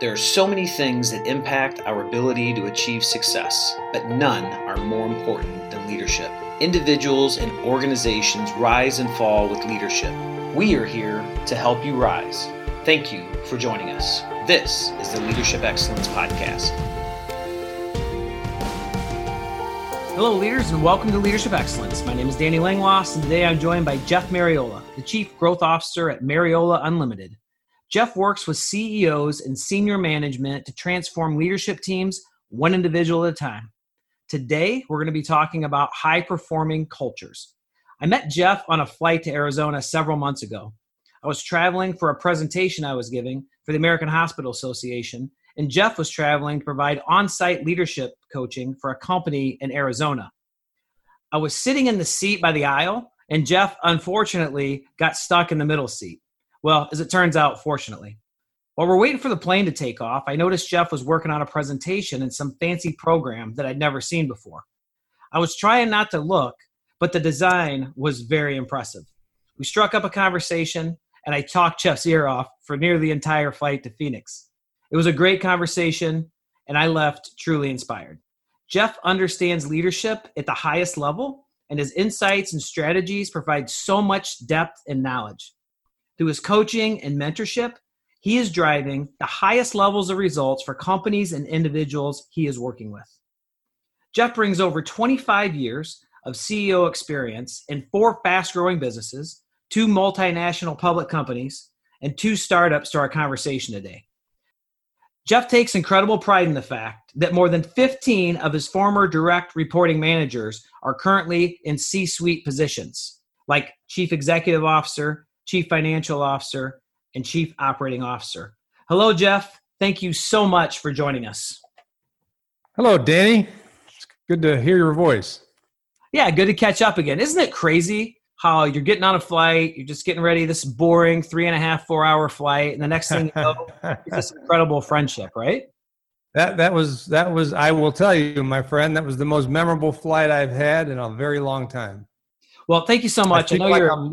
There are so many things that impact our ability to achieve success, but none are more important than leadership. Individuals and organizations rise and fall with leadership. We are here to help you rise. Thank you for joining us. This is the Leadership Excellence Podcast. Hello, leaders, and welcome to Leadership Excellence. My name is Danny Langloss, and today I'm joined by Jeff Mariola, the Chief Growth Officer at Mariola Unlimited. Jeff works with CEOs and senior management to transform leadership teams one individual at a time. Today, we're going to be talking about high performing cultures. I met Jeff on a flight to Arizona several months ago. I was traveling for a presentation I was giving for the American Hospital Association, and Jeff was traveling to provide on site leadership coaching for a company in Arizona. I was sitting in the seat by the aisle, and Jeff unfortunately got stuck in the middle seat. Well, as it turns out, fortunately. While we're waiting for the plane to take off, I noticed Jeff was working on a presentation in some fancy program that I'd never seen before. I was trying not to look, but the design was very impressive. We struck up a conversation, and I talked Jeff's ear off for near the entire flight to Phoenix. It was a great conversation, and I left truly inspired. Jeff understands leadership at the highest level, and his insights and strategies provide so much depth and knowledge. Through his coaching and mentorship, he is driving the highest levels of results for companies and individuals he is working with. Jeff brings over 25 years of CEO experience in four fast growing businesses, two multinational public companies, and two startups to our conversation today. Jeff takes incredible pride in the fact that more than 15 of his former direct reporting managers are currently in C suite positions, like Chief Executive Officer, Chief Financial Officer, and Chief Operating Officer. Hello, Jeff. Thank you so much for joining us. Hello, Danny. It's good to hear your voice. Yeah, good to catch up again. Isn't it crazy how you're getting on a flight, you're just getting ready, this boring three and a half, four hour flight, and the next thing you know, it's this incredible friendship, right? That that was that was I will tell you, my friend, that was the most memorable flight I've had in a very long time. Well, thank you so much. I, I know like you're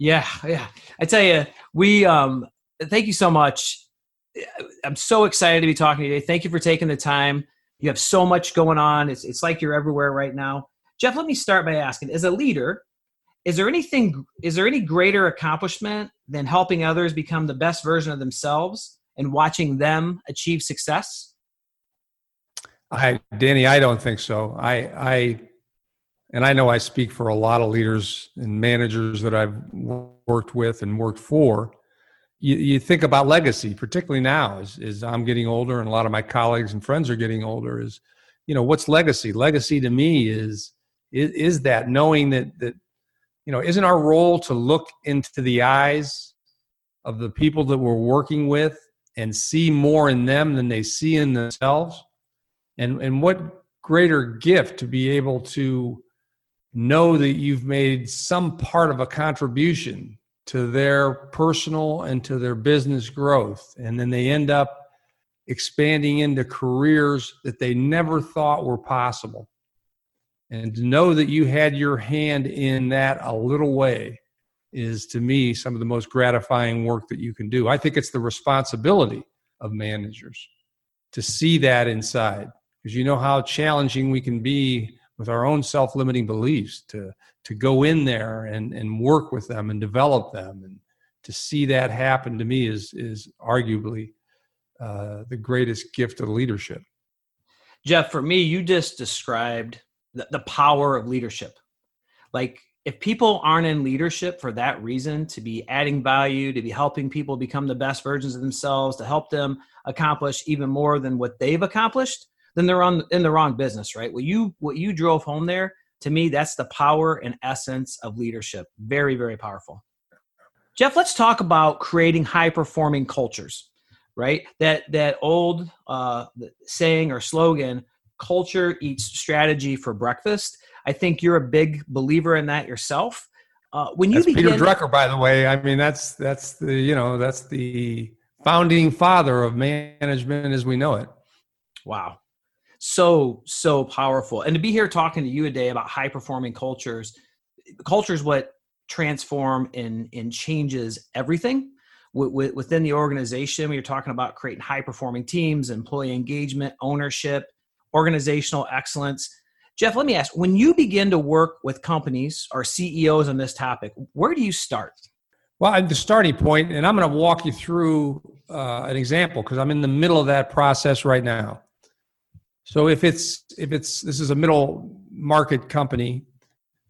yeah, yeah. I tell you, we um thank you so much. I'm so excited to be talking to you today. Thank you for taking the time. You have so much going on. It's it's like you're everywhere right now. Jeff, let me start by asking, as a leader, is there anything is there any greater accomplishment than helping others become the best version of themselves and watching them achieve success? I Danny, I don't think so. I I and I know I speak for a lot of leaders and managers that I've worked with and worked for. You, you think about legacy, particularly now, as, as I'm getting older and a lot of my colleagues and friends are getting older. Is you know what's legacy? Legacy to me is is, is that knowing that that you know isn't our role to look into the eyes of the people that we're working with and see more in them than they see in themselves, and and what greater gift to be able to know that you've made some part of a contribution to their personal and to their business growth. And then they end up expanding into careers that they never thought were possible. And to know that you had your hand in that a little way is to me some of the most gratifying work that you can do. I think it's the responsibility of managers to see that inside because you know how challenging we can be with our own self-limiting beliefs to to go in there and and work with them and develop them and to see that happen to me is is arguably uh, the greatest gift of leadership. Jeff, for me, you just described the, the power of leadership. Like if people aren't in leadership for that reason, to be adding value, to be helping people become the best versions of themselves, to help them accomplish even more than what they've accomplished, then they're on in the wrong business, right? What you what you drove home there, to me, that's the power and essence of leadership. Very, very powerful. Jeff, let's talk about creating high performing cultures, right? That that old uh, saying or slogan, "Culture eats strategy for breakfast." I think you're a big believer in that yourself. Uh, when you that's begin, Peter Drucker, by the way, I mean that's that's the you know that's the founding father of management as we know it. Wow so so powerful and to be here talking to you today about high performing cultures culture is what transform and and changes everything within the organization. we are talking about creating high performing teams, employee engagement, ownership, organizational excellence. Jeff, let me ask when you begin to work with companies or CEOs on this topic, where do you start? Well, the starting point, and I'm going to walk you through uh, an example because I'm in the middle of that process right now. So if it's if it's this is a middle market company,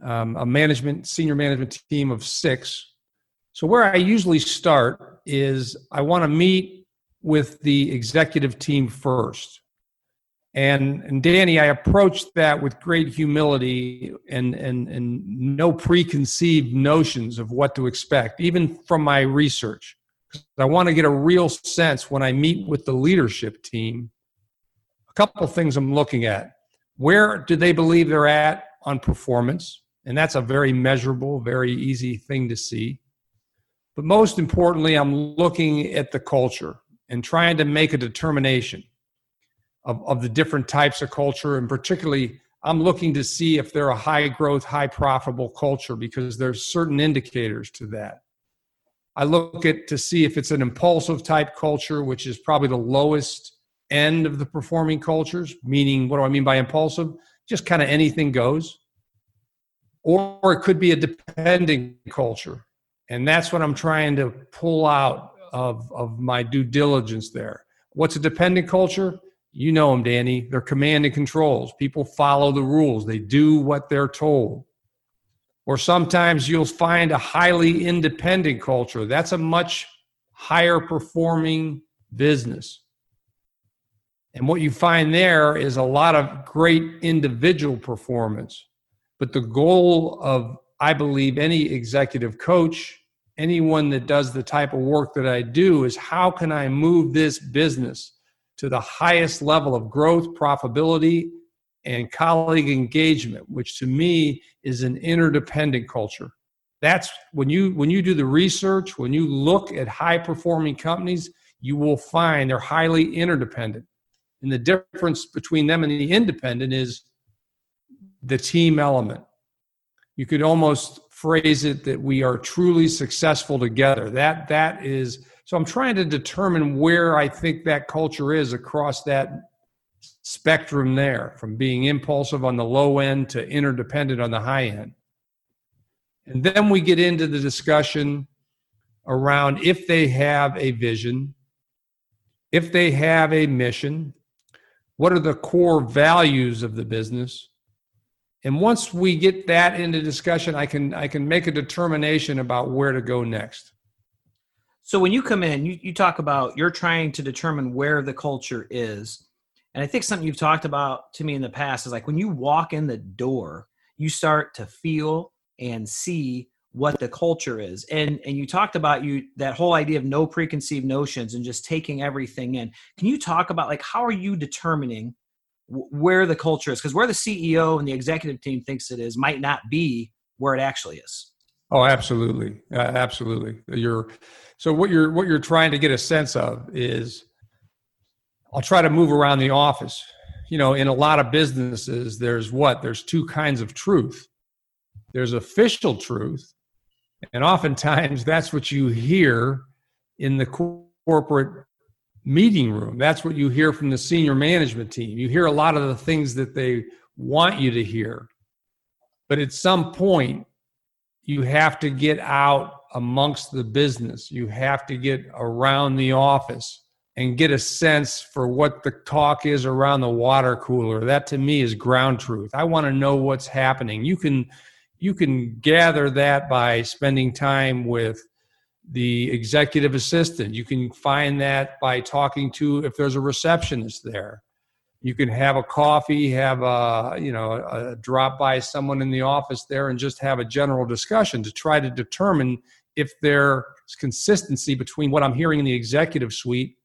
um, a management senior management team of six. So where I usually start is I want to meet with the executive team first. And, and Danny, I approached that with great humility and, and, and no preconceived notions of what to expect, even from my research. I want to get a real sense when I meet with the leadership team. Couple things I'm looking at. Where do they believe they're at on performance? And that's a very measurable, very easy thing to see. But most importantly, I'm looking at the culture and trying to make a determination of, of the different types of culture. And particularly, I'm looking to see if they're a high growth, high profitable culture because there's certain indicators to that. I look at to see if it's an impulsive type culture, which is probably the lowest end of the performing cultures, meaning what do I mean by impulsive? Just kind of anything goes. Or it could be a dependent culture. And that's what I'm trying to pull out of, of my due diligence there. What's a dependent culture? You know them, Danny. They're command and controls. People follow the rules, they do what they're told. Or sometimes you'll find a highly independent culture. That's a much higher performing business. And what you find there is a lot of great individual performance. But the goal of, I believe, any executive coach, anyone that does the type of work that I do, is how can I move this business to the highest level of growth, profitability, and colleague engagement, which to me is an interdependent culture. That's when you when you do the research, when you look at high performing companies, you will find they're highly interdependent. And the difference between them and the independent is the team element. You could almost phrase it that we are truly successful together. That that is so I'm trying to determine where I think that culture is across that spectrum there, from being impulsive on the low end to interdependent on the high end. And then we get into the discussion around if they have a vision, if they have a mission, what are the core values of the business? And once we get that into discussion, I can I can make a determination about where to go next. So when you come in, you, you talk about you're trying to determine where the culture is. And I think something you've talked about to me in the past is like when you walk in the door, you start to feel and see what the culture is. And and you talked about you that whole idea of no preconceived notions and just taking everything in. Can you talk about like how are you determining where the culture is because where the CEO and the executive team thinks it is might not be where it actually is. Oh, absolutely, uh, absolutely. You're so what you're what you're trying to get a sense of is I'll try to move around the office. You know, in a lot of businesses, there's what? There's two kinds of truth. There's official truth, and oftentimes that's what you hear in the corporate meeting room. That's what you hear from the senior management team. You hear a lot of the things that they want you to hear. But at some point, you have to get out amongst the business. You have to get around the office and get a sense for what the talk is around the water cooler. That to me is ground truth. I want to know what's happening. You can you can gather that by spending time with the executive assistant. You can find that by talking to if there's a receptionist there. You can have a coffee, have a you know a drop by someone in the office there, and just have a general discussion to try to determine if there's consistency between what I'm hearing in the executive suite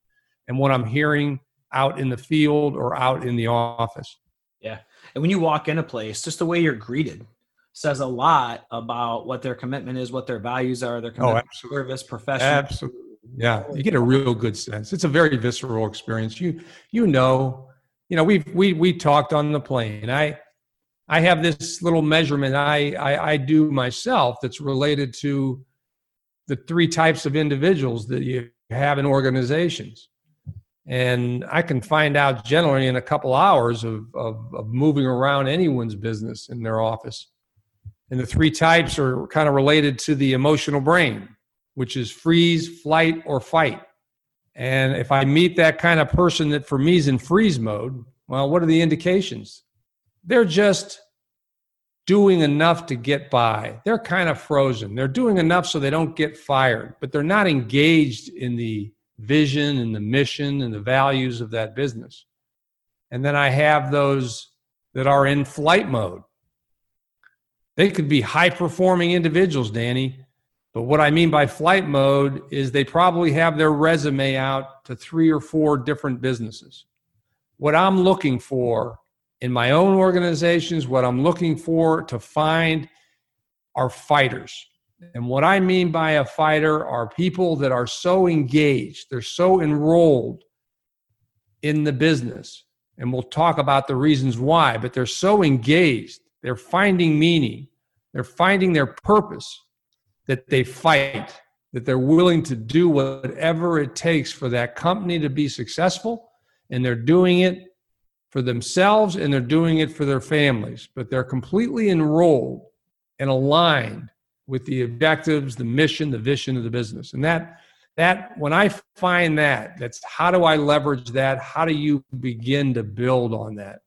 and what I'm hearing out in the field or out in the office. Yeah. And when you walk in a place, just the way you're greeted says a lot about what their commitment is, what their values are, their oh, commitment oh, service, profession. Absolutely. Yeah. You get a real good sense. It's a very visceral experience. You you know, you know, we've we we talked on the plane. I I have this little measurement I, I, I do myself that's related to the three types of individuals that you have in organizations. And I can find out generally in a couple hours of, of, of moving around anyone's business in their office. And the three types are kind of related to the emotional brain, which is freeze, flight, or fight. And if I meet that kind of person that for me is in freeze mode, well, what are the indications? They're just doing enough to get by. They're kind of frozen. They're doing enough so they don't get fired, but they're not engaged in the vision and the mission and the values of that business. And then I have those that are in flight mode. They could be high performing individuals, Danny, but what I mean by flight mode is they probably have their resume out to three or four different businesses. What I'm looking for in my own organizations, what I'm looking for to find are fighters. And what I mean by a fighter are people that are so engaged, they're so enrolled in the business. And we'll talk about the reasons why, but they're so engaged, they're finding meaning, they're finding their purpose that they fight, that they're willing to do whatever it takes for that company to be successful, and they're doing it for themselves and they're doing it for their families, but they're completely enrolled and aligned with the objectives, the mission, the vision of the business. And that that when I find that, that's how do I leverage that? How do you begin to build on that?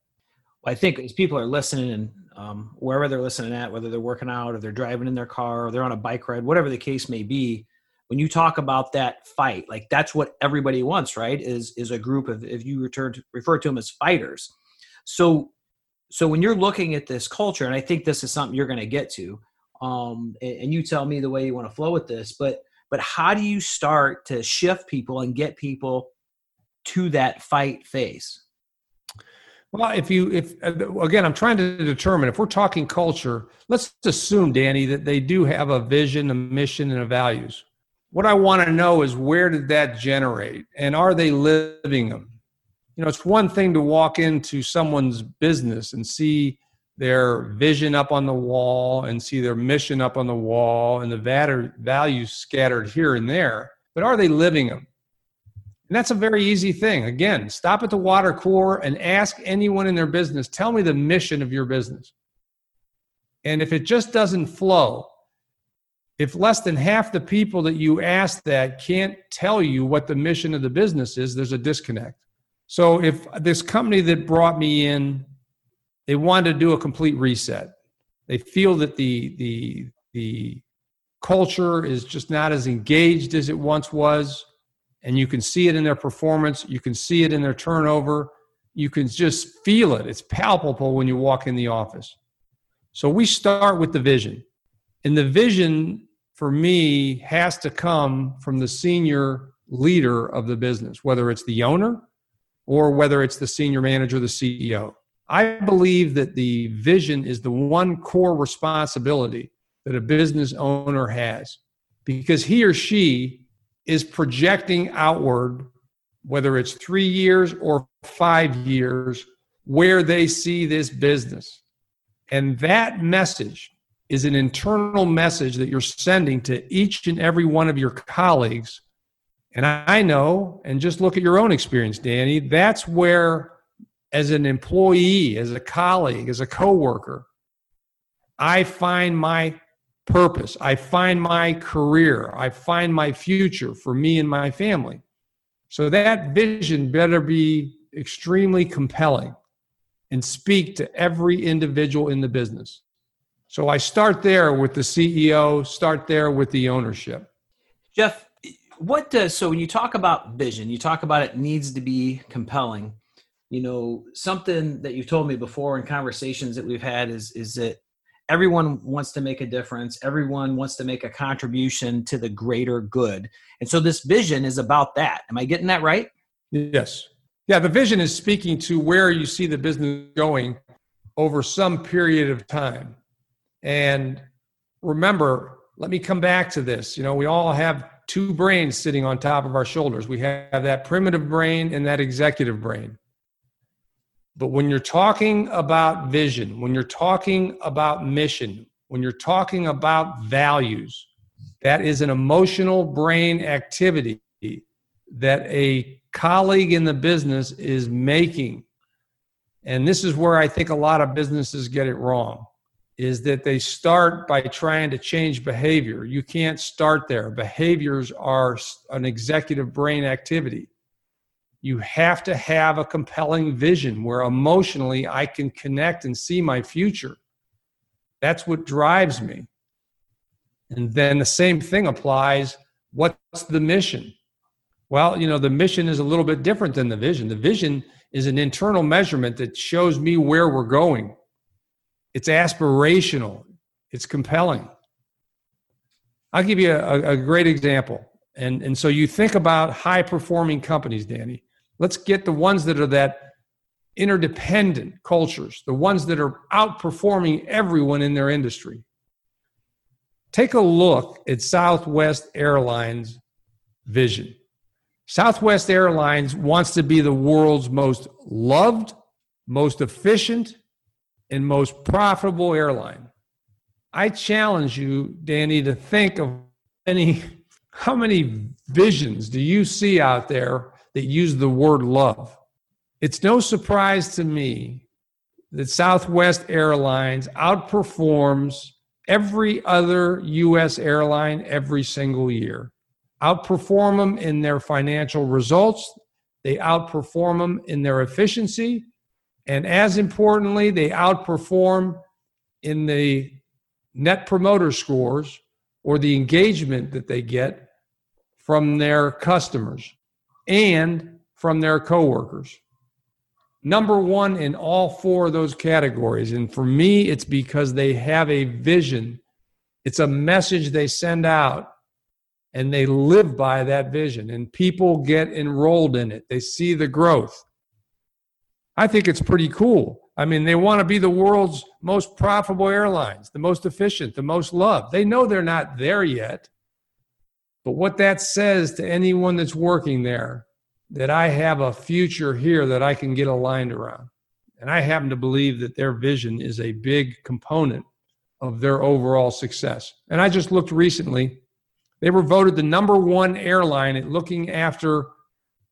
I think as people are listening and um, wherever they're listening at, whether they're working out or they're driving in their car or they're on a bike ride, whatever the case may be, when you talk about that fight, like that's what everybody wants, right? Is is a group of if you return to, refer to them as fighters. So so when you're looking at this culture, and I think this is something you're going to get to, um, and, and you tell me the way you want to flow with this, but but how do you start to shift people and get people to that fight phase? Well, if you, if uh, again, I'm trying to determine if we're talking culture, let's assume, Danny, that they do have a vision, a mission, and a values. What I want to know is where did that generate and are they living them? You know, it's one thing to walk into someone's business and see their vision up on the wall and see their mission up on the wall and the values scattered here and there, but are they living them? And that's a very easy thing. Again, stop at the water cooler and ask anyone in their business, tell me the mission of your business. And if it just doesn't flow, if less than half the people that you ask that can't tell you what the mission of the business is, there's a disconnect. So if this company that brought me in, they wanted to do a complete reset. They feel that the the the culture is just not as engaged as it once was and you can see it in their performance you can see it in their turnover you can just feel it. It's palpable when you walk in the office. So we start with the vision. And the vision for me has to come from the senior leader of the business whether it's the owner or whether it's the senior manager the ceo i believe that the vision is the one core responsibility that a business owner has because he or she is projecting outward, whether it's three years or five years, where they see this business. And that message is an internal message that you're sending to each and every one of your colleagues. And I know, and just look at your own experience, Danny, that's where, as an employee, as a colleague, as a coworker, I find my purpose. I find my career. I find my future for me and my family. So that vision better be extremely compelling and speak to every individual in the business. So I start there with the CEO, start there with the ownership. Jeff, what does so when you talk about vision, you talk about it needs to be compelling. You know, something that you've told me before in conversations that we've had is is that everyone wants to make a difference. Everyone wants to make a contribution to the greater good. And so this vision is about that. Am i getting that right? Yes. Yeah the vision is speaking to where you see the business going over some period of time. And remember let me come back to this. You know we all have two brains sitting on top of our shoulders. We have that primitive brain and that executive brain but when you're talking about vision, when you're talking about mission, when you're talking about values, That is an emotional brain activity that a colleague in the business is making. And this is where I think a lot of businesses get it wrong is that they start by trying to change behavior. You can't start there. Behaviors are an executive brain activity. You have to have a compelling vision where emotionally I can connect and see my future. That's what drives me. And then the same thing applies. What's the mission? Well, you know, the mission is a little bit different than the vision. The vision is an internal measurement that shows me where we're going it's aspirational, it's compelling. I'll give you a, a great example. And, and so you think about high performing companies, Danny. Let's get the ones that are that interdependent cultures, the ones that are outperforming everyone in their industry. Take a look at Southwest Airlines' vision. Southwest Airlines wants to be the world's most loved, most efficient, and most profitable airline. I challenge you, Danny, to think of any how many visions do you see out there that use the word love? It's no surprise to me that Southwest Airlines outperforms every other US airline every single year. Outperform them in their financial results, they outperform them in their efficiency, and as importantly, they outperform in the net promoter scores or the engagement that they get from their customers and from their coworkers. Number one in all four of those categories. And for me, it's because they have a vision. It's a message they send out and they live by that vision and people get enrolled in it. They see the growth. I think it's pretty cool. I mean, they want to be the world's most profitable airlines, the most efficient, the most loved. They know they're not there yet. But what that says to anyone that's working there, that I have a future here that I can get aligned around. And I happen to believe that their vision is a big component of their overall success. And I just looked recently, they were voted the number one airline at looking after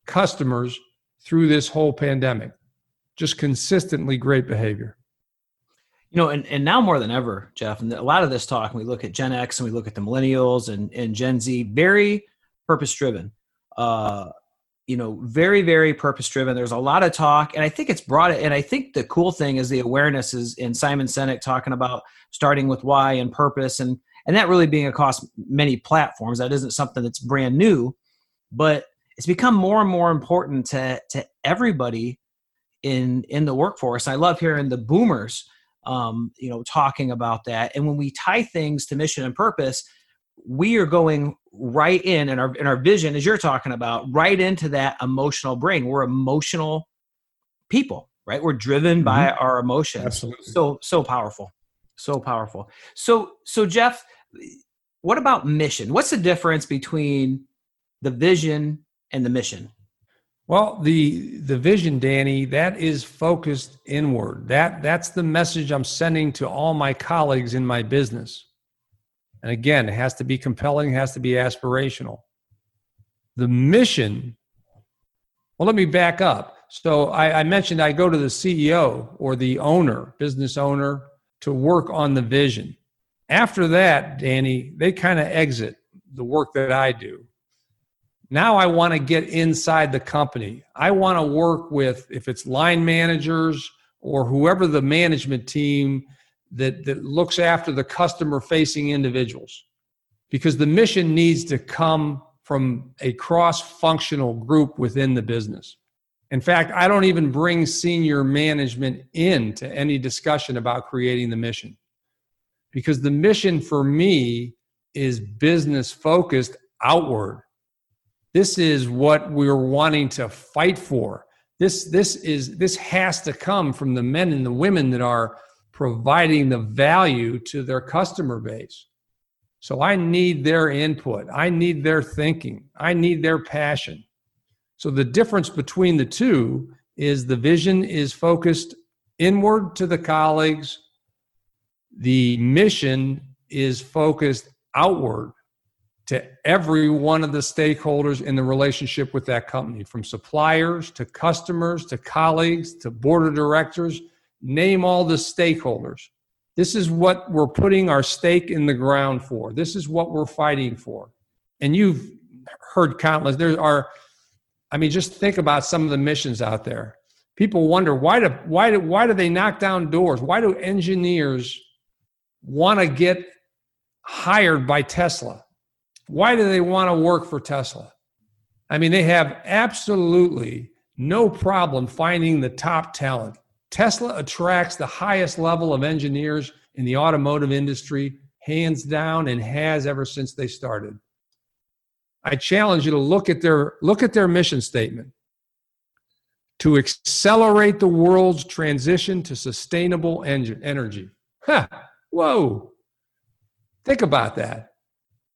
customers through this whole pandemic just consistently great behavior. You know, and, and now more than ever, Jeff, and a lot of this talk, we look at Gen X and we look at the millennials and, and Gen Z, very purpose driven. Uh, you know, very, very purpose driven. There's a lot of talk, and I think it's brought it. And I think the cool thing is the awareness is in Simon Sinek talking about starting with why and purpose, and and that really being across many platforms. That isn't something that's brand new, but it's become more and more important to to everybody in in the workforce. I love hearing the boomers, um, you know, talking about that. And when we tie things to mission and purpose, we are going right in and our in our vision, as you're talking about, right into that emotional brain. We're emotional people, right? We're driven mm-hmm. by our emotions. Absolutely. So so powerful, so powerful. So so Jeff, what about mission? What's the difference between the vision and the mission? Well, the the vision, Danny, that is focused inward. That that's the message I'm sending to all my colleagues in my business. And again, it has to be compelling, it has to be aspirational. The mission, well, let me back up. So I, I mentioned I go to the CEO or the owner, business owner, to work on the vision. After that, Danny, they kind of exit the work that I do. Now I want to get inside the company. I want to work with, if it's line managers or whoever the management team that, that looks after the customer facing individuals, because the mission needs to come from a cross functional group within the business. In fact, I don't even bring senior management into any discussion about creating the mission because the mission for me is business focused outward this is what we're wanting to fight for. This, this, is, this has to come from the men and the women that are providing the value to their customer base. So I need their input. I need their thinking. I need their passion. So the difference between the two is the vision is focused inward to the colleagues, the mission is focused outward to every one of the stakeholders in the relationship with that company, from suppliers to customers to colleagues to board of directors. Name all the stakeholders. This is what we're putting our stake in the ground for. This is what we're fighting for. And you've heard countless. There are, I mean, just think about some of the missions out there. People wonder why do why do why do they knock down doors? Why do engineers want to get hired by Tesla? Why do they want to work for Tesla? I mean, they have absolutely no problem finding the top talent. Tesla attracts the highest level of engineers in the automotive industry, hands down, and has ever since they started. I challenge you to look at their look at their mission statement to accelerate the world's transition to sustainable energy. Huh. Whoa. Think about that.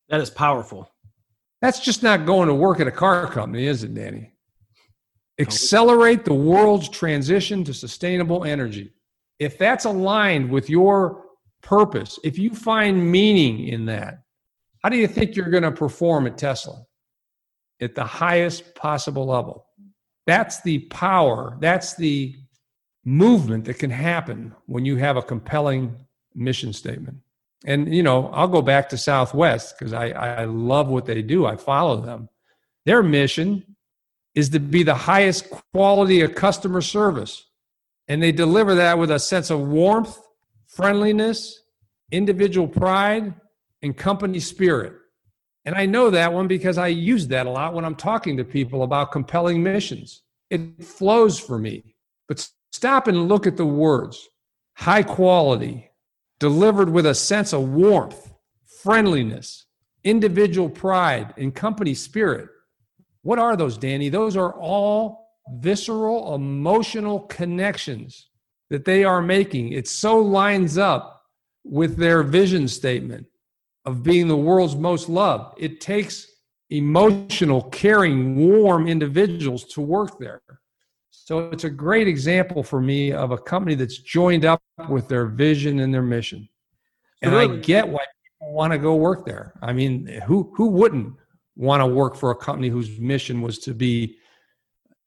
That is powerful. That's just not going to work at a car company, is it, Danny? Accelerate the world's transition to sustainable energy. If that's aligned with your purpose, if you find meaning in that, how do you think you're going to perform at Tesla? At the highest possible level. That's the power, that's the movement that can happen when you have a compelling mission statement. And, you know, I'll go back to Southwest because I, I love what they do, I follow them. Their mission is to be the highest quality of customer service. And they deliver that with a sense of warmth, friendliness, individual pride, and company spirit. And I know that one because I use that a lot when I'm talking to people about compelling missions. It flows for me. But stop and look at the words high quality, delivered with a sense of warmth, friendliness, individual pride, and company spirit. What are those, Danny? Those are all visceral, emotional connections that they are making. It so lines up with their vision statement of being the world's most loved. It takes emotional, caring, warm individuals to work there. So it's a great example for me of a company that's joined up with their vision and their mission. And I get why people want to go work there. I mean, who who wouldn't want to work for a company whose mission was to be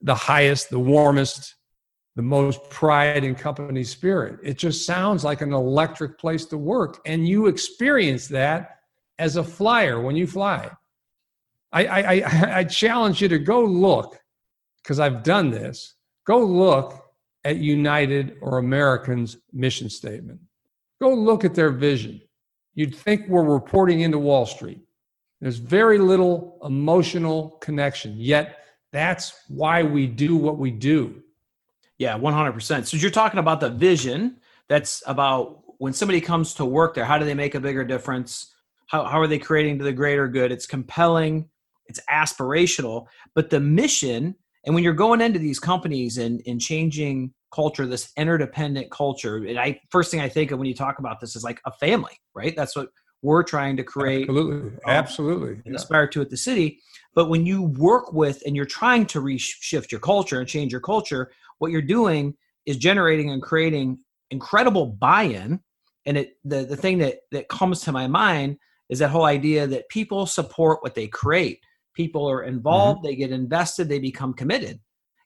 the highest, the warmest, the most pride in company spirit? It just sounds like an electric place to work. And you experience that as a flyer when you fly. I, I, I, challenge you to go look, because I've done this, go look at United or American's mission statement. Go look at their vision. You'd think we're reporting into Wall Street. There's very little emotional connection, yet that's why we do what we do. Yeah, 100%. So you're talking about the vision that's about when somebody comes to work there, how do they make a bigger difference? How, how are they creating to the greater good? It's compelling, it's aspirational, but the mission, and when you're going into these companies and, and changing culture, this interdependent culture, and I first thing I think of when you talk about this is like a family, right? That's what we're trying to create. Absolutely, um, absolutely, and aspire to at the city. But when you work with and you're trying to reshift your culture and change your culture, what you're doing is generating and creating incredible buy-in. And it the the thing that that comes to my mind is that whole idea that people support what they create people are involved mm-hmm. they get invested they become committed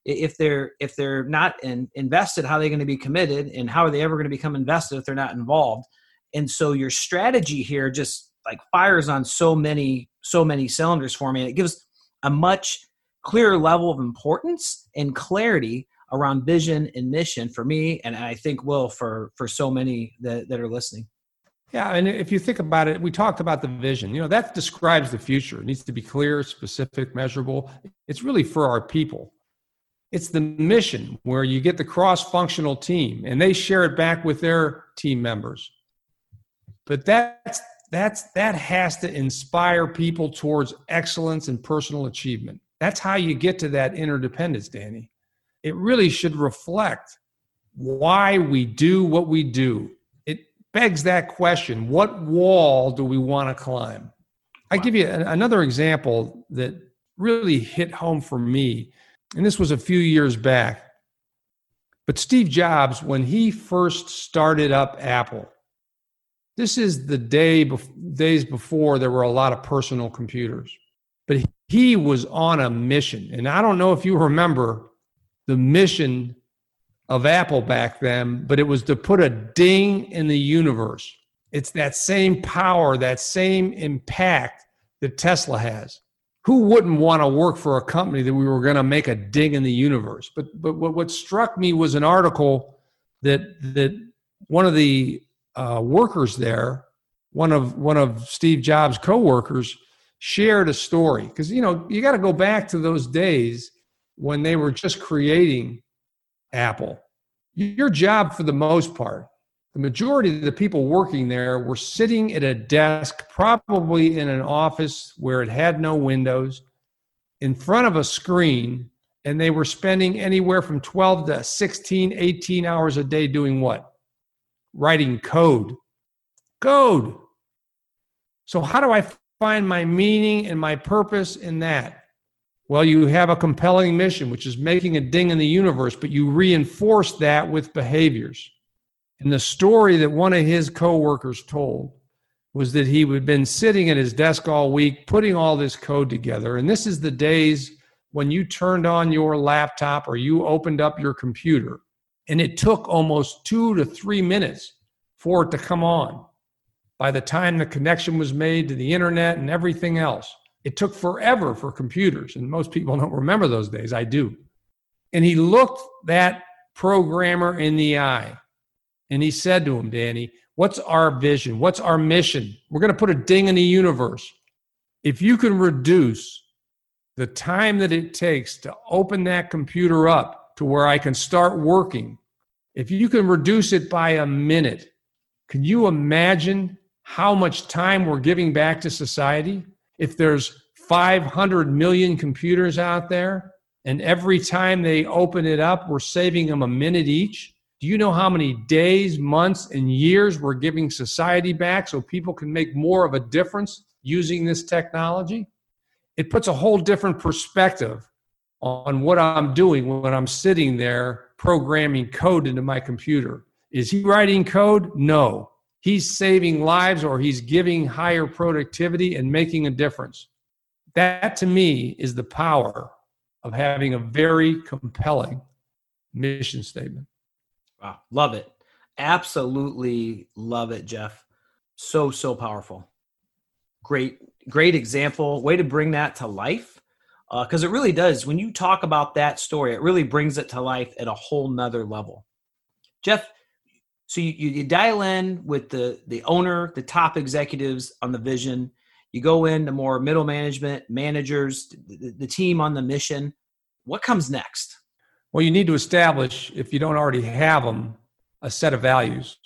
if they're if they're not in, invested how are they going to be committed and how are they ever going to become invested if they're not involved and so your strategy here just like fires on so many so many cylinders for me and it gives a much clearer level of importance and clarity around vision and mission for me and i think will for for so many that, that are listening yeah, and if you think about it, we talked about the vision. You know, that describes the future. It needs to be clear, specific, measurable. It's really for our people. It's the mission where you get the cross functional team and they share it back with their team members. But that's that's that has to inspire people towards excellence and personal achievement. That's how you get to that interdependence, Danny. It really should reflect why we do what we do It begs that question what wall do we want to climb? I give you another example that really hit home for me, and this was a few years back. But Steve Jobs, when he first started up Apple, this is the day days before there were a lot of personal computers. But he was on a mission. And I don't know if you remember the mission of Apple back then, but it was to put a ding in the universe. It's that same power, that same impact that Tesla has. Who wouldn't want to work for a company that we were going to make a ding in the universe? But but what, what struck me was an article that that one of the uh, workers there, one of one of Steve Jobs' coworkers, shared a story because you know you got to go back to those days when they were just creating Apple. Your job, for the most part, the majority of the people working there were sitting at a desk, probably in an office where it had no windows, in front of a screen, and they were spending anywhere from 12 to 16, 18 hours a day doing what? Writing code. Code. So, how do I find my meaning and my purpose in that? Well, you have a compelling mission, which is making a ding in the universe, but you reinforce that with behaviors. And the story that one of his coworkers told was that he had been sitting at his desk all week putting all this code together. And this is the days when you turned on your laptop or you opened up your computer and it took almost two to three minutes for it to come on. By the time the connection was made to the internet and everything else, it took forever for computers. And most people don't remember those days. I do. And he looked that programmer in the eye and he said to him, Danny, what's our vision? What's our mission? We're going to put a ding in the universe. If you can reduce the time that it takes to open that computer up to where I can start working. If you can reduce it by a minute, can you imagine how much time we're giving back to society? If there's 500 million computers out there, and every time they open it up, we're saving them a minute each. Do you know how many days, months, and years we're giving society back so people can make more of a difference using this technology? It puts a whole different perspective on what I'm doing when I'm sitting there programming code into my computer. Is he writing code? No. He's saving lives or he's giving higher productivity and making a difference. That to me is the power of having a very compelling mission statement. Wow, love it. Absolutely love it, Jeff. So, so powerful. Great, great example. Way to bring that to life because uh, it really does. When you talk about that story, it really brings it to life at a whole nother level. Jeff, so you, you, dial in with the the owner, the top executives on the vision. You go into more middle management, managers, the, the team on the mission. What comes next? Well, you need to establish, if you don't already have them, a set of values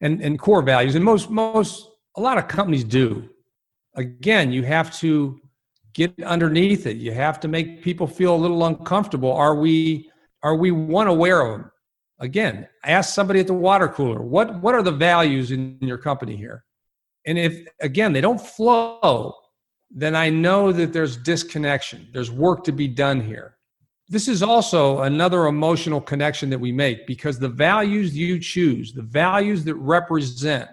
and, and core values. And most most a lot of companies do. Again, you have to get underneath it. You have to make people feel a little uncomfortable. Are we are we one aware of them? Again, ask somebody at the water cooler, what what are the values in your company here? And if again they don't flow, then I know that there's disconnection. There's work to be done here. This is also another emotional connection that we make because the values you choose, the values that represent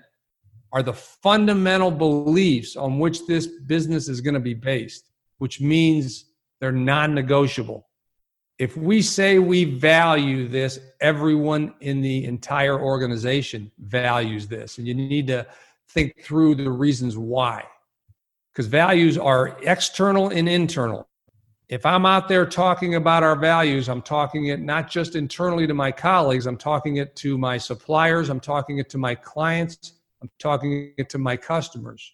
are the fundamental beliefs on which this business is going to be based, which means they're non negotiable. If we say we value this, everyone in the entire organization values this. And you need to think through the reasons why. Because values are external and internal. If I'm out there talking about our values, I'm talking it not just internally to my colleagues, I'm talking it to my suppliers, I'm talking it to my clients, I'm talking it to my customers.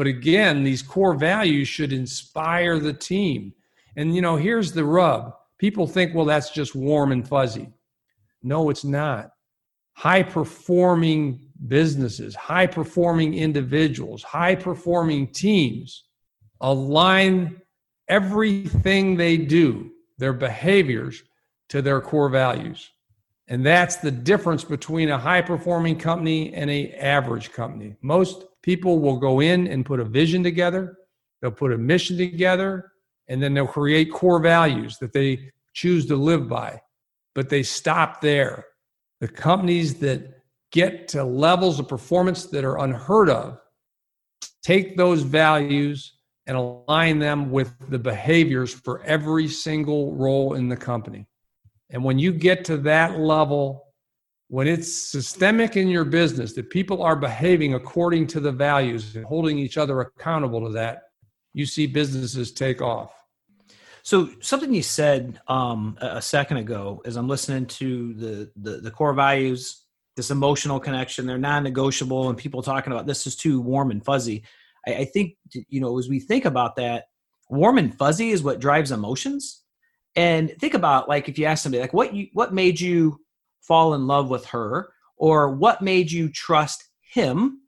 But again, these core values should inspire the team. And you know, here's the rub. People think, well, that's just warm and fuzzy. No, it's not. High performing businesses, high performing individuals, high performing teams align everything they do, their behaviors, to their core values. And that's the difference between a high performing company and a average company. Most people will go in and put a vision together, they'll put a mission together, and then they'll create core values that they choose to live by. But they stop there. The companies that get to levels of performance that are unheard of, take those values and align them with the behaviors for every single role in the company. And when you get to that level, when it's systemic in your business that people are behaving according to the values and holding each other accountable to that, you see businesses take off. So something you said um, a second ago, as I'm listening to the, the the core values, this emotional connection, they're non-negotiable, and people talking about this is too warm and fuzzy. I, I think you know as we think about that, warm and fuzzy is what drives emotions. And think about like if you ask somebody like what you what made you fall in love with her, or what made you trust him.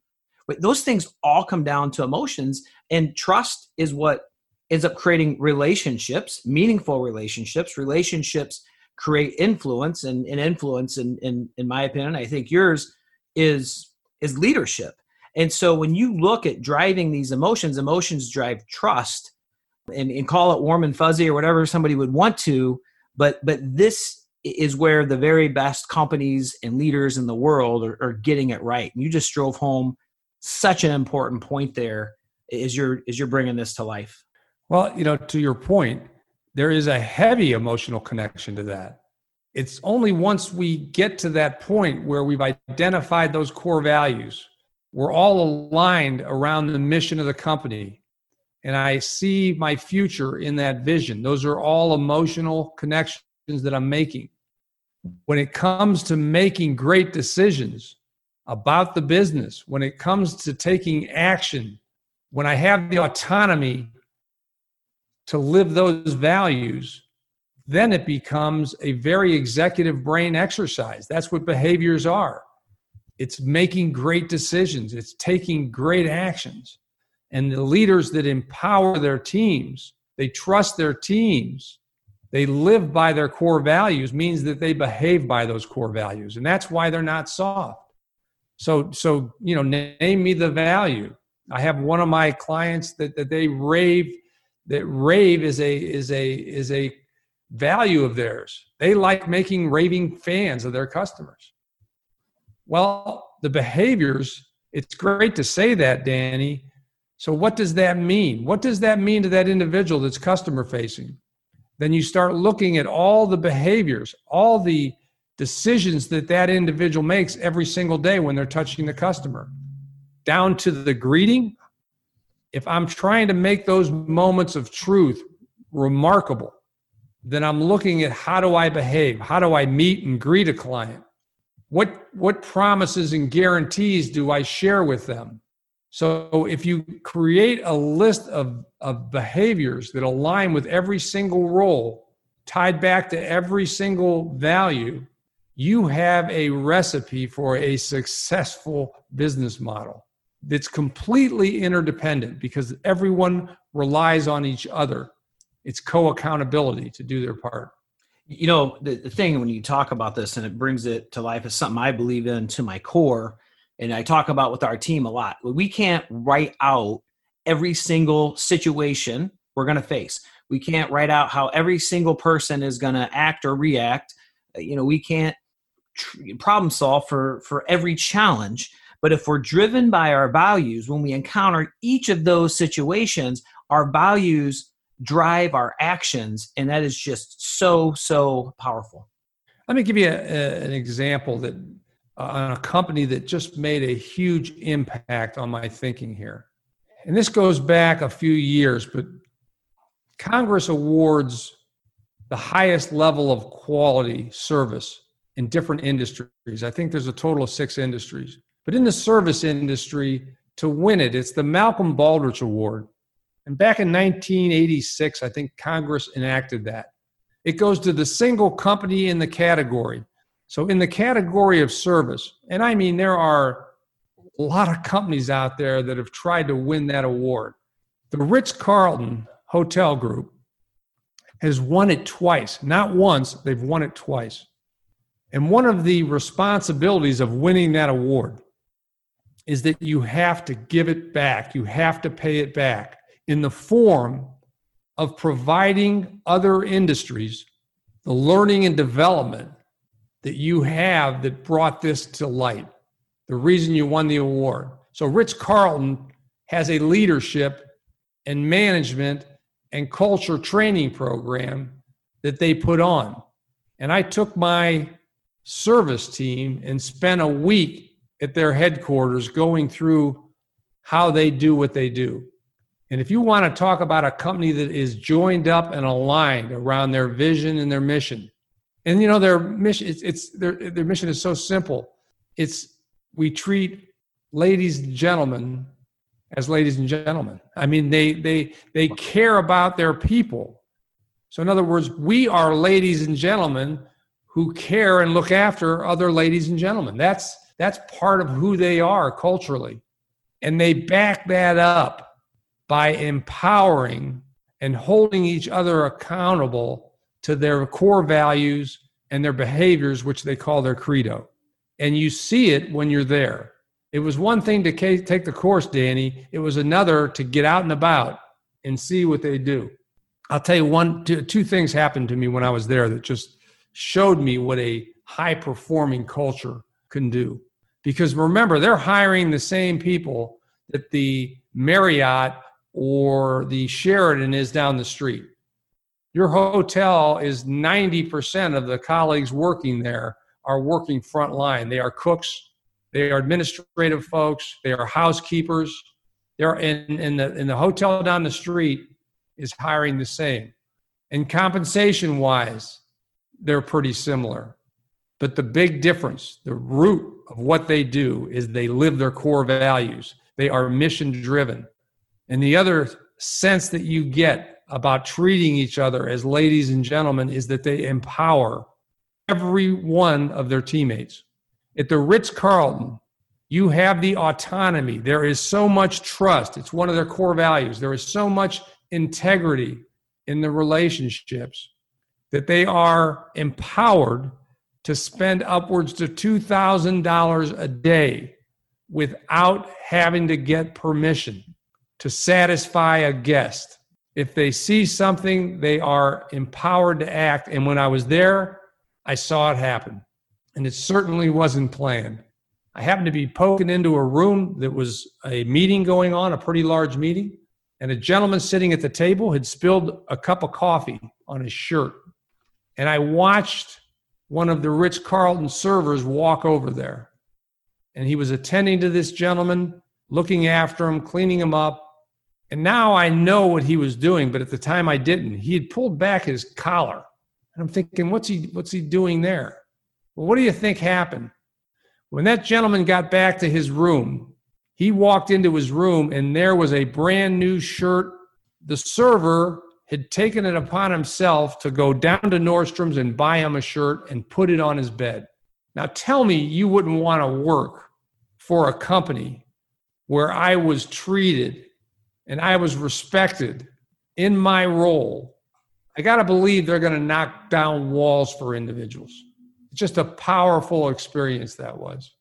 But those things all come down to emotions, and trust is what ends up creating relationships, meaningful relationships. Relationships create influence, and, and influence, in, in, in my opinion, I think yours is is leadership. And so when you look at driving these emotions, emotions drive trust, and, and call it warm and fuzzy or whatever somebody would want to. But but this is where the very best companies and leaders in the world are, are getting it right. And you just drove home such an important point there as you're as you're bringing this to life. Well, you know, to your point, there is a heavy emotional connection to that. It's only once we get to that point where we've identified those core values, we're all aligned around the mission of the company, and I see my future in that vision. Those are all emotional connections that I'm making. When it comes to making great decisions about the business, when it comes to taking action, when I have the autonomy to live those values, then it becomes a very executive brain exercise. That's what behaviors are. It's making great decisions, it's taking great actions. And the leaders that empower their teams, they trust their teams, they live by their core values, means that they behave by those core values. And that's why they're not soft. So, so you know, name me the value. I have one of my clients that, that they rave that rave is a is a is a value of theirs. They like making raving fans of their customers. Well, the behaviors, it's great to say that, Danny. So, what does that mean? What does that mean to that individual that's customer facing? Then you start looking at all the behaviors, all the decisions that that individual makes every single day when they're touching the customer, down to the greeting if I'm trying to make those moments of truth remarkable, then I'm looking at how do I behave? How do I meet and greet a client? What, what promises and guarantees do I share with them? So if you create a list of, of behaviors that align with every single role, tied back to every single value, you have a recipe for a successful business model that's completely interdependent because everyone relies on each other. It's co accountability to do their part. You know, the, the thing when you talk about this and it brings it to life is something I believe in to my core. And I talk about with our team a lot. We can't write out every single situation we're going to face. We can't write out how every single person is going to act or react. You know, we can't problem solve for for every challenge but if we're driven by our values, when we encounter each of those situations, our values drive our actions. And that is just so, so powerful. Let me give you a, a, an example that uh, on a company that just made a huge impact on my thinking here. And this goes back a few years, but Congress awards the highest level of quality service in different industries. I think there's a total of six industries. But in the service industry, to win it, it's the Malcolm Baldrige Award. And back in 1986, I think Congress enacted that. It goes to the single company in the category. So, in the category of service, and I mean, there are a lot of companies out there that have tried to win that award. The Ritz Carlton Hotel Group has won it twice, not once, they've won it twice. And one of the responsibilities of winning that award is that you have to give it back. You have to pay it back in the form of providing other industries the learning and development that you have that brought this to light. the reason you won the award. So Ritz Carlton has a leadership and management and culture training program that they put on. And I took my service team and spent a week at their headquarters going through how they do what they do. And if you want to talk about a company that is joined up and aligned around their vision and their mission, and you know their mission, it's, it's their their mission is so simple. It's we treat ladies and gentlemen as ladies and gentlemen. I mean, they they they care about their people. So in other words, we are ladies and gentlemen who care and look after other ladies and gentlemen. That's that's part of who they are culturally. And they back that up by empowering and holding each other accountable to their core values and their behaviors, which they call their credo. And you see it when you're there. It was one thing to take the course, Danny. It was another to get out and about and see what they do. I'll tell you one, two, two things happened to me when I was there that just showed me what a high performing culture can do. Because remember, they're hiring the same people that the Marriott or the Sheraton is down the street. Your hotel is 90% of the colleagues working there are working front line. They are cooks, they are administrative folks, they are housekeepers. They're in, in the in the hotel down the street is hiring the same. And compensation wise, they're pretty similar. But the big difference, the root of what they do is they live their core values. They are mission driven. And the other sense that you get about treating each other as ladies and gentlemen is that they empower every one of their teammates. At the Ritz Carlton, you have the autonomy. There is so much trust. It's one of their core values. There is so much integrity in the relationships that they are empowered to spend upwards to $2,000 a day without having to get permission to satisfy a guest. If they see something, they are empowered to act. And when I was there, I saw it happen. And it certainly wasn't planned. I happened to be poking into a room that was a meeting going on, a pretty large meeting, and a gentleman sitting at the table had spilled a cup of coffee on his shirt. And I watched one of the Ritz Carlton servers walk over there. And he was attending to this gentleman, looking after him, cleaning him up. And now I know what he was doing, but at the time I didn't. He had pulled back his collar. And I'm thinking, what's he what's he doing there? Well, what do you think happened? When that gentleman got back to his room, he walked into his room and there was a brand new shirt. The server had taken it upon himself to go down to Nordstrom's and buy him a shirt and put it on his bed. Now tell me you wouldn't want to work for a company where I was treated and I was respected in my role. I got to believe they're going to knock down walls for individuals. It's just a powerful experience that was.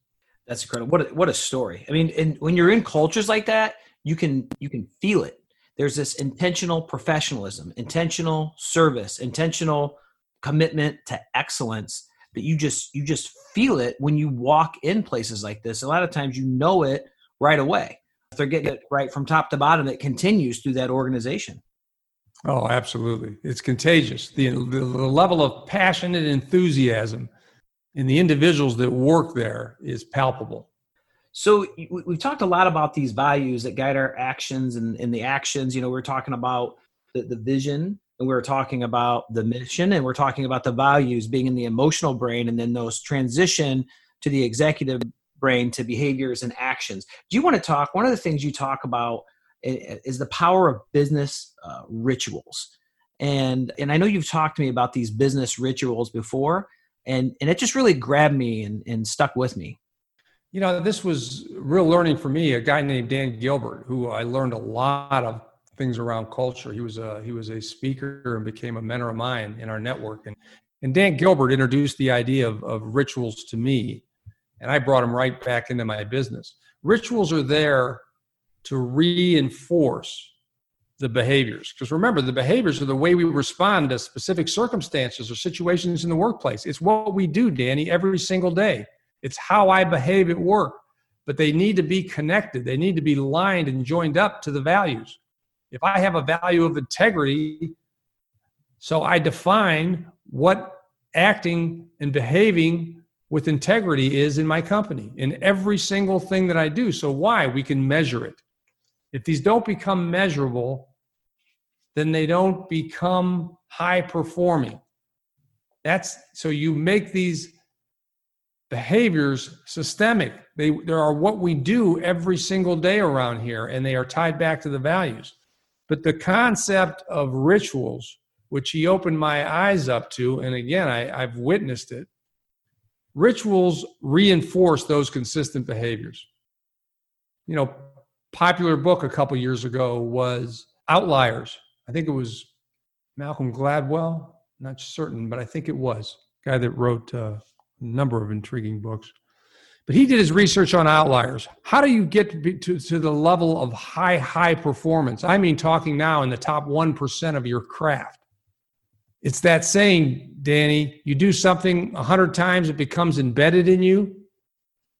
That's incredible. What a, what a story. I mean, and when you're in cultures like that, you can you can feel it there's this intentional professionalism, intentional service, intentional commitment to excellence that you just you just feel it when you walk in places like this. A lot of times you know it right away. If they're getting it right from top to bottom, it continues through that organization. Oh, absolutely. It's contagious. The, the, the level of passion and enthusiasm in the individuals that work there is palpable. So we've talked a lot about these values that guide our actions and, and the actions. You know, we're talking about the, the vision and we're talking about the mission and we're talking about the values being in the emotional brain and then those transition to the executive brain to behaviors and actions. Do you want to talk? One of the things you talk about is the power of business uh, rituals. And, and I know you've talked to me about these business rituals before, and, and it just really grabbed me and, and stuck with me. You know, this was real learning for me. A guy named Dan Gilbert, who I learned a lot of things around culture. He was a he was a speaker and became a mentor of mine in our network. And and Dan Gilbert introduced the idea of, of rituals to me, and I brought them right back into my business. Rituals are there to reinforce the behaviors. Because remember, the behaviors are the way we respond to specific circumstances or situations in the workplace. It's what we do, Danny, every single day. It's how I behave at work. but they need to be connected. They need to be lined and joined up to the values. If I have a value of integrity, so I define what acting and behaving with integrity is in my company in every single thing that I do. So, why? We can measure it. If these don't become measurable, then they don't become high performing. That's so you make these behaviors systemic. They, they are what we do every single day around here, and they are tied back to the values. But the concept of rituals, which he opened my eyes up to, and again, I, I've witnessed it, rituals reinforce those consistent behaviors. You know, popular book a couple years ago was Outliers. I think it was Malcolm Gladwell, not certain, but I think it was guy that wrote uh, a number of intriguing books. But he did his research on outliers. How do you get to, to the level of high, high performance? I mean, talking now in the top 1% of your craft. It's that saying, Danny, you do something 100 times, it becomes embedded in you.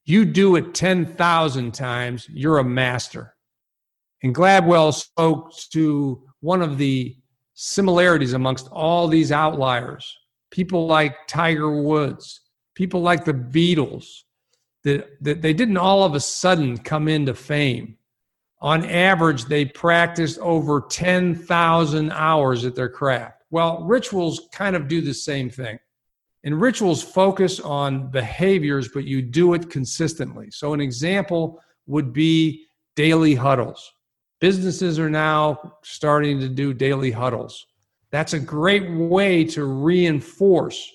You do it 10,000 times, you're a master. And Gladwell spoke to one of the similarities amongst all these outliers people like Tiger Woods, people like the Beatles, that, that they didn't all of a sudden come into fame. On average, they practiced over 10,000 hours at their craft. Well, rituals kind of do the same thing. And rituals focus on behaviors, but you do it consistently. So, an example would be daily huddles. Businesses are now starting to do daily huddles. That's a great way to reinforce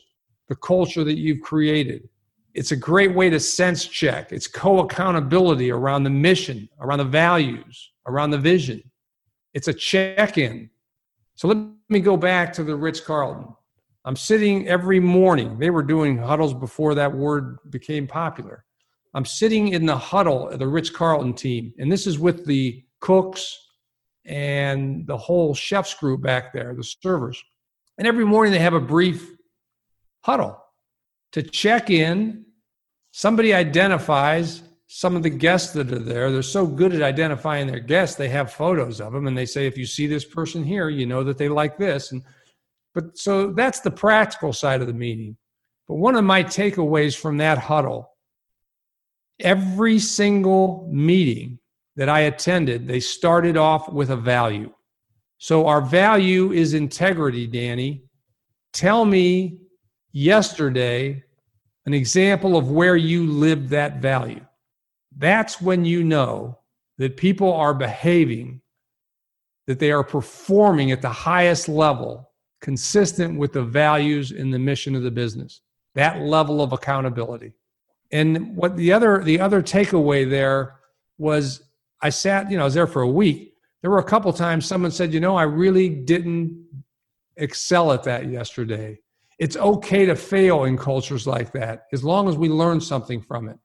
the culture that you've created. It's a great way to sense check. It's co accountability around the mission, around the values, around the vision. It's a check in. So let me go back to the Ritz Carlton. I'm sitting every morning. They were doing huddles before that word became popular. I'm sitting in the huddle of the Ritz Carlton team, and this is with the cooks, and the whole chef's group back there, the servers. And every morning they have a brief huddle to check in. Somebody identifies some of the guests that are there. They're so good at identifying their guests, they have photos of them and they say, if you see this person here, you know that they like this. And but so that's the practical side of the meeting. But one of my takeaways from that huddle, every single meeting that I attended, they started off with a value. So our value is integrity, Danny. Tell me yesterday an example of where you lived that value. That's when you know that people are behaving, that they are performing at the highest level, consistent with the values and the mission of the business. That level of accountability. And what the other the other takeaway there was I sat, you know, I was there for a week. There were a couple times someone said, you know, I really didn't excel at that yesterday. It's okay to fail in cultures like that as long as we learn something from it.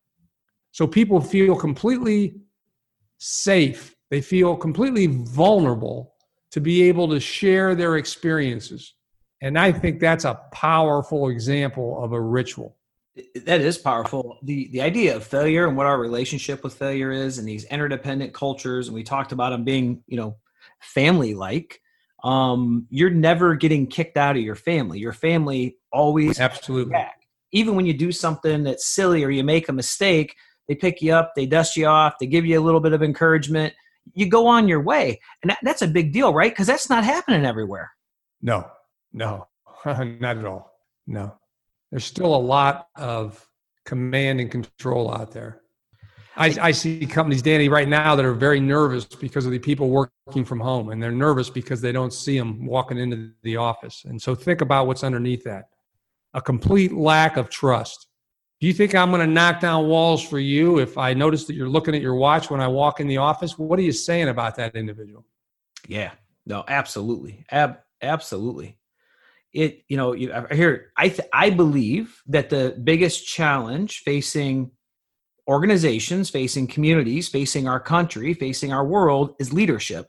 So people feel completely safe, they feel completely vulnerable to be able to share their experiences. And I think that's a powerful example of a ritual. That is powerful. The the idea of failure and what our relationship with failure is and these interdependent cultures and we talked about them being you know family like um you're never getting kicked out of your family. Your family always absolutely. back. even when you do something that's silly or you make a mistake they pick you up they dust you off they give you a little bit of encouragement you go on your way and that, that's a big deal right because that's not happening everywhere no no not at all no there's still a lot of command and control out there. I, I, see companies, Danny, right now that are very nervous because of the people working from home, and they're nervous because they don't see them walking into the office. And so think about what's underneath that a complete lack of trust. Do you think I'm going to knock down walls for you if I notice that you're looking at your watch when I walk in the office? What are you saying about that individual? Yeah, no, absolutely. Ab- absolutely it you know you, I hear I th- I believe that the biggest challenge facing organizations, facing communities, facing our country, facing our world is leadership,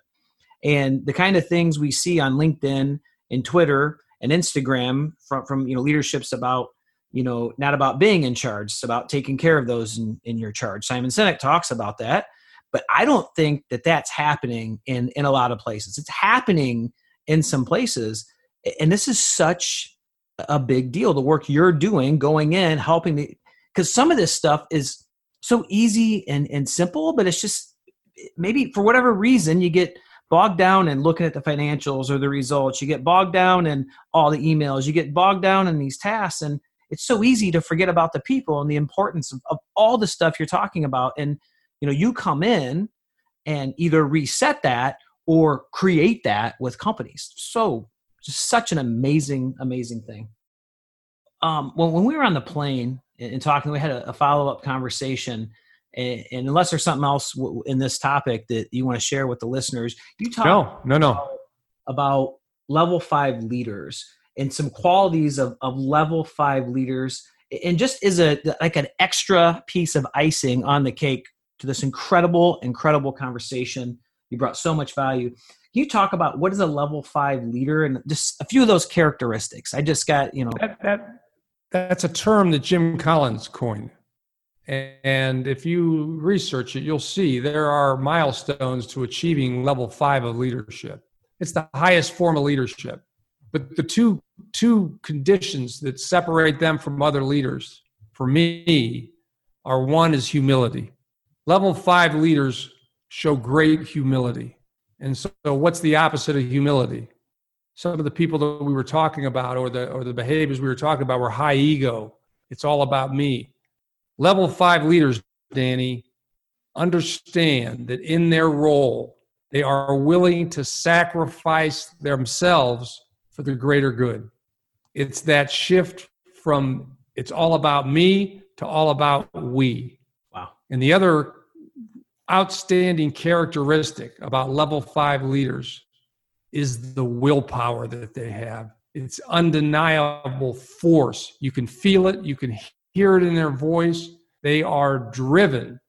and the kind of things we see on LinkedIn and Twitter and Instagram from from you know leaderships about you know, not about being in charge. It's about taking care of those in, in your charge. Simon Sinek talks about that, but I don't think that that's happening in in a lot of places. It's happening in some places, and this is such a big deal. The work you're doing, going in, helping the because some of this stuff is so easy and and simple, but it's just maybe for whatever reason you get bogged down in looking at the financials or the results. You get bogged down in all the emails. You get bogged down in these tasks and it's so easy to forget about the people and the importance of, of all the stuff you're talking about. And you know you come in and either reset that or create that with companies. So just such an amazing amazing thing. Um, when, when we were on the plane and, and talking we had a, a follow-up conversation. And, and, unless there's something else w- in this topic that you want to share with the listeners you talk no no no. about, about level five leaders and some qualities of, of level five leaders and just is a like an extra piece of icing on the cake to this incredible incredible conversation. You brought so much value. Can you talk about what is a level five leader and just a few of those characteristics? I just got you know. That, that that's a term that jim collins coined. And if you research it you'll see there are milestones to achieving level five of leadership. It's the highest form of leadership but the two two conditions that separate them from other leaders for me are one is humility. Level five leaders show great humility. And so, what's the opposite of humility? Some of the people that we were talking about or the or the behaviors we were talking about were high ego. It's all about me. Level five leaders, Danny, understand that in their role, they are willing to sacrifice themselves for the greater good. It's that shift from it's all about me to all about we. Wow. And the other outstanding characteristic about level five leaders is the willpower that they have. It's undeniable force. You can feel it, you can hear it in their voice. They are driven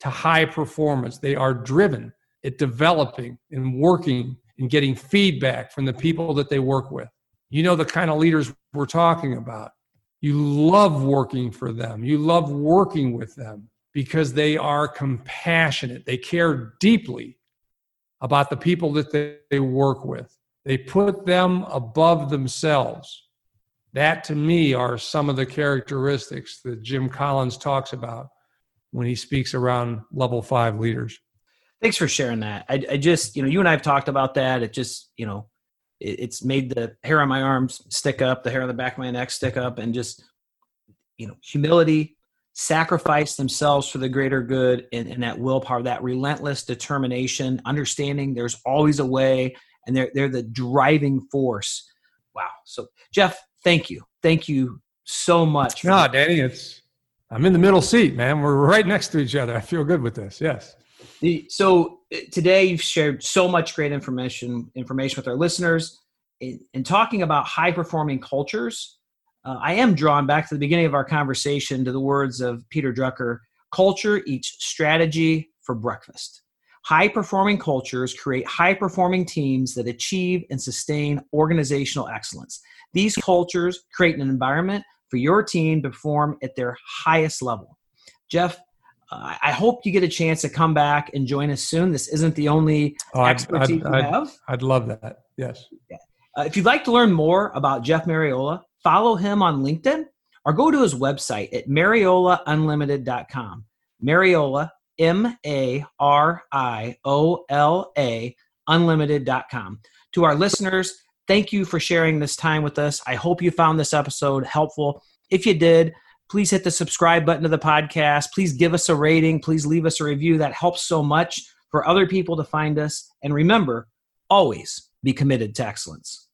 to high performance. They are driven at developing and working and getting feedback from the people that they work with. You know the kind of leaders we're talking about. You love working for them, you love working with them because they are compassionate. They care deeply about the people that they, they work with, they put them above themselves. That to me are some of the characteristics that Jim Collins talks about when he speaks around level five leaders. Thanks for sharing that. I, I just, you know, you and I have talked about that. It just, you know, it, it's made the hair on my arms stick up, the hair on the back of my neck stick up, and just, you know, humility, sacrifice themselves for the greater good, and, and that willpower, that relentless determination, understanding there's always a way, and they're they're the driving force. Wow. So, Jeff, thank you, thank you so much. No, Danny, it's I'm in the middle seat, man. We're right next to each other. I feel good with this. Yes. So uh, today you've shared so much great information information with our listeners. In, in talking about high performing cultures, uh, I am drawn back to the beginning of our conversation to the words of Peter Drucker: "Culture eats strategy for breakfast." High performing cultures create high performing teams that achieve and sustain organizational excellence. These cultures create an environment for your team to perform at their highest level. Jeff, uh, I hope you get a chance to come back and join us soon. This isn't the only oh, expertise I'd, I'd, you have. I'd love that. Yes. Yeah. Uh, if you'd like to learn more about Jeff Mariola, follow him on LinkedIn or go to his website at mariolaunlimited.com. Mariola, M A R I O L A, unlimited.com. To our listeners, thank you for sharing this time with us. I hope you found this episode helpful. If you did, please hit the subscribe button to the podcast. Please give us a rating. Please leave us a review. That helps so much for other people to find us. And remember, always be committed to excellence.